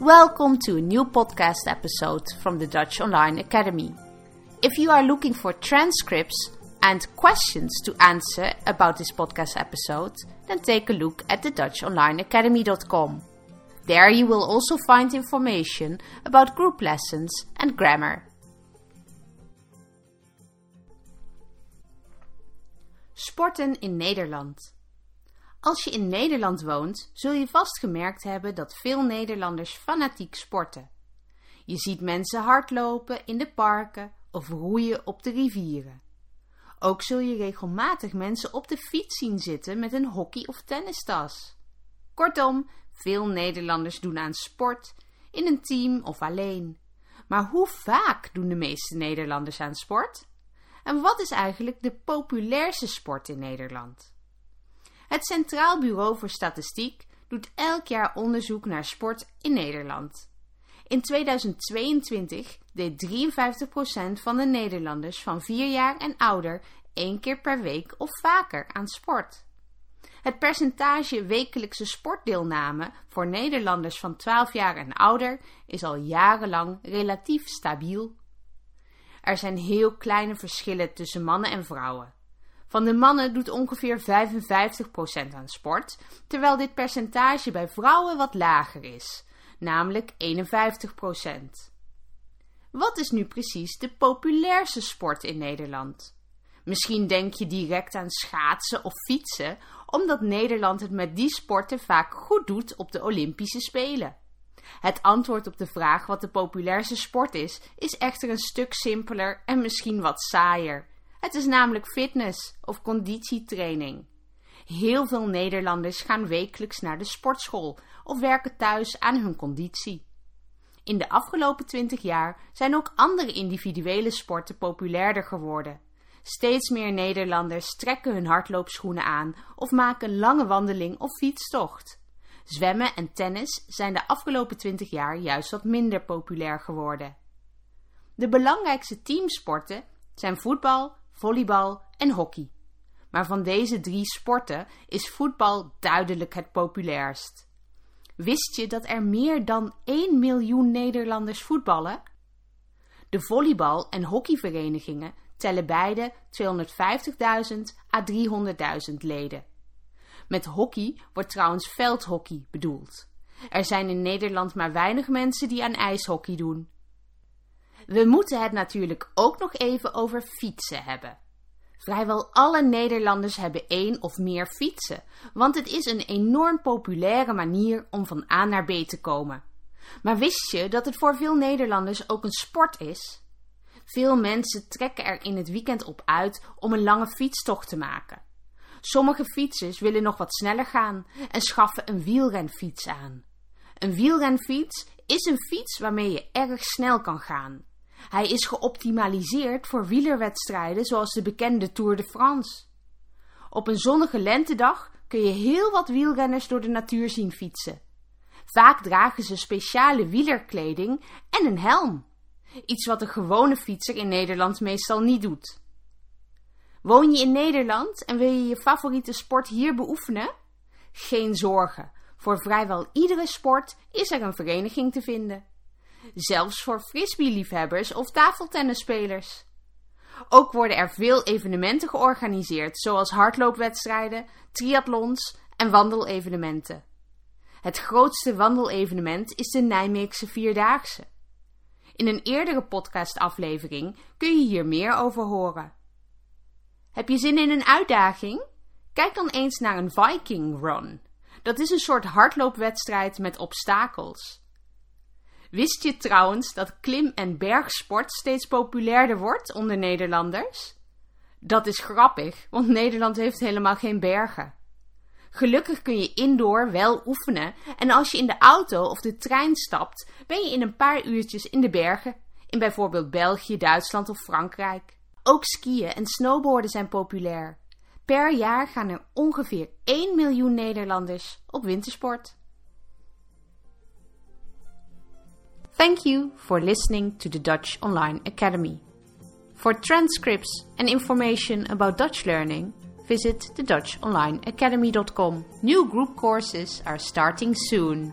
Welcome to a new podcast episode from the Dutch Online Academy. If you are looking for transcripts and questions to answer about this podcast episode, then take a look at the DutchOnlineAcademy.com. There you will also find information about group lessons and grammar. Sporten in Nederland. Als je in Nederland woont, zul je vast gemerkt hebben dat veel Nederlanders fanatiek sporten. Je ziet mensen hardlopen in de parken of roeien op de rivieren. Ook zul je regelmatig mensen op de fiets zien zitten met een hockey- of tennistas. Kortom, veel Nederlanders doen aan sport, in een team of alleen. Maar hoe vaak doen de meeste Nederlanders aan sport? En wat is eigenlijk de populairste sport in Nederland? Het Centraal Bureau voor Statistiek doet elk jaar onderzoek naar sport in Nederland. In 2022 deed 53% van de Nederlanders van 4 jaar en ouder één keer per week of vaker aan sport. Het percentage wekelijkse sportdeelname voor Nederlanders van 12 jaar en ouder is al jarenlang relatief stabiel. Er zijn heel kleine verschillen tussen mannen en vrouwen. Van de mannen doet ongeveer 55% aan sport, terwijl dit percentage bij vrouwen wat lager is, namelijk 51%. Wat is nu precies de populairste sport in Nederland? Misschien denk je direct aan schaatsen of fietsen, omdat Nederland het met die sporten vaak goed doet op de Olympische Spelen. Het antwoord op de vraag wat de populairste sport is, is echter een stuk simpeler en misschien wat saaier. Het is namelijk fitness of conditietraining. Heel veel Nederlanders gaan wekelijks naar de sportschool of werken thuis aan hun conditie. In de afgelopen 20 jaar zijn ook andere individuele sporten populairder geworden. Steeds meer Nederlanders trekken hun hardloopschoenen aan of maken lange wandeling of fietstocht. Zwemmen en tennis zijn de afgelopen 20 jaar juist wat minder populair geworden. De belangrijkste teamsporten zijn voetbal, volleybal en hockey. Maar van deze drie sporten is voetbal duidelijk het populairst. Wist je dat er meer dan 1 miljoen Nederlanders voetballen? De volleybal- en hockeyverenigingen tellen beide 250.000 à 300.000 leden. Met hockey wordt trouwens veldhockey bedoeld. Er zijn in Nederland maar weinig mensen die aan ijshockey doen. We moeten het natuurlijk ook nog even over fietsen hebben. Vrijwel alle Nederlanders hebben één of meer fietsen, want het is een enorm populaire manier om van A naar B te komen. Maar wist je dat het voor veel Nederlanders ook een sport is? Veel mensen trekken er in het weekend op uit om een lange fietstocht te maken. Sommige fietsers willen nog wat sneller gaan en schaffen een wielrenfiets aan. Een wielrenfiets is een fiets waarmee je erg snel kan gaan. Hij is geoptimaliseerd voor wielerwedstrijden zoals de bekende Tour de France. Op een zonnige lentedag kun je heel wat wielrenners door de natuur zien fietsen. Vaak dragen ze speciale wielerkleding en een helm. Iets wat een gewone fietser in Nederland meestal niet doet. Woon je in Nederland en wil je je favoriete sport hier beoefenen? Geen zorgen, voor vrijwel iedere sport is er een vereniging te vinden. Zelfs voor frisbee-liefhebbers of tafeltennisspelers. Ook worden er veel evenementen georganiseerd, zoals hardloopwedstrijden, triathlons en wandelevenementen. Het grootste wandelevenement is de Nijmeegse Vierdaagse. In een eerdere podcastaflevering kun je hier meer over horen. Heb je zin in een uitdaging? Kijk dan eens naar een Viking Run. Dat is een soort hardloopwedstrijd met obstakels. Wist je trouwens dat klim- en bergsport steeds populairder wordt onder Nederlanders? Dat is grappig, want Nederland heeft helemaal geen bergen. Gelukkig kun je indoor wel oefenen en als je in de auto of de trein stapt, ben je in een paar uurtjes in de bergen, in bijvoorbeeld België, Duitsland of Frankrijk. Ook skiën en snowboarden zijn populair. Per jaar gaan er ongeveer 1 miljoen Nederlanders op wintersport. Thank you for listening to the Dutch Online Academy. For transcripts and information about Dutch learning, visit the DutchOnlineAcademy.com. New group courses are starting soon.